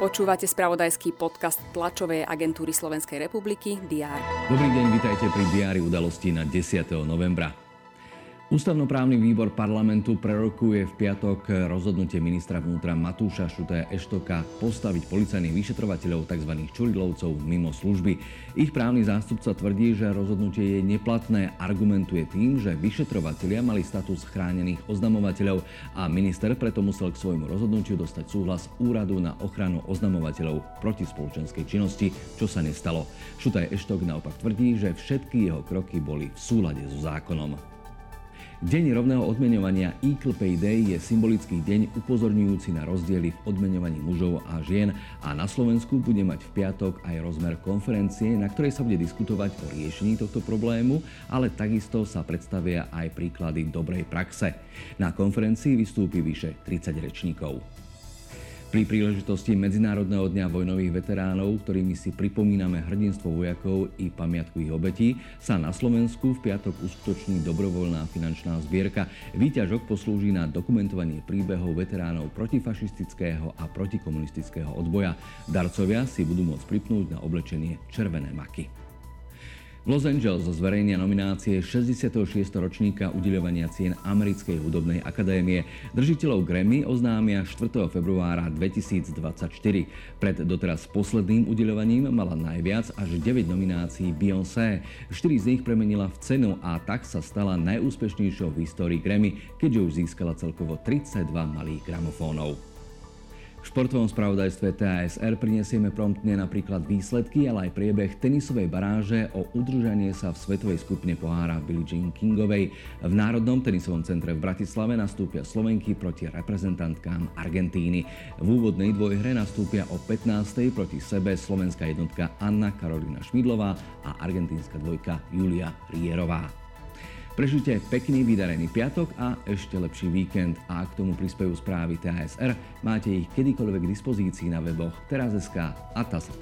Počúvate spravodajský podcast tlačovej agentúry Slovenskej republiky DR. Dobrý deň, vitajte pri diári udalosti na 10. novembra. Ústavnoprávny výbor parlamentu prerokuje v piatok rozhodnutie ministra vnútra Matúša Šutaja Eštoka postaviť policajných vyšetrovateľov tzv. čurilovcov mimo služby. Ich právny zástupca tvrdí, že rozhodnutie je neplatné, argumentuje tým, že vyšetrovatelia mali status chránených oznamovateľov a minister preto musel k svojmu rozhodnutiu dostať súhlas Úradu na ochranu oznamovateľov proti spoločenskej činnosti, čo sa nestalo. Šutaj Eštok naopak tvrdí, že všetky jeho kroky boli v súlade so zákonom. Deň rovného odmeňovania Equal Pay Day je symbolický deň upozorňujúci na rozdiely v odmeňovaní mužov a žien a na Slovensku bude mať v piatok aj rozmer konferencie, na ktorej sa bude diskutovať o riešení tohto problému, ale takisto sa predstavia aj príklady dobrej praxe. Na konferencii vystúpi vyše 30 rečníkov. Pri príležitosti Medzinárodného dňa vojnových veteránov, ktorými si pripomíname hrdinstvo vojakov i pamiatku ich obetí, sa na Slovensku v piatok uskutoční dobrovoľná finančná zbierka. Výťažok poslúži na dokumentovanie príbehov veteránov protifašistického a protikomunistického odboja. Darcovia si budú môcť pripnúť na oblečenie červené maky. Los Angeles zverejnia nominácie 66. ročníka udeľovania cien Americkej hudobnej akadémie. Držiteľov Grammy oznámia 4. februára 2024. Pred doteraz posledným udeľovaním mala najviac až 9 nominácií Beyoncé. 4 z nich premenila v cenu a tak sa stala najúspešnejšou v histórii Grammy, keďže už získala celkovo 32 malých gramofónov. V športovom spravodajstve TASR prinesieme promptne napríklad výsledky, ale aj priebeh tenisovej baráže o udržanie sa v svetovej skupine pohára Billie Jean Kingovej. V Národnom tenisovom centre v Bratislave nastúpia Slovenky proti reprezentantkám Argentíny. V úvodnej dvojhre nastúpia o 15. proti sebe slovenská jednotka Anna Karolina Šmidlová a argentínska dvojka Julia Rierová. Prežite pekný vydarený piatok a ešte lepší víkend a k tomu prispejú správy TASR. Máte ich kedykoľvek k dispozícii na weboch teraz.sk a TASR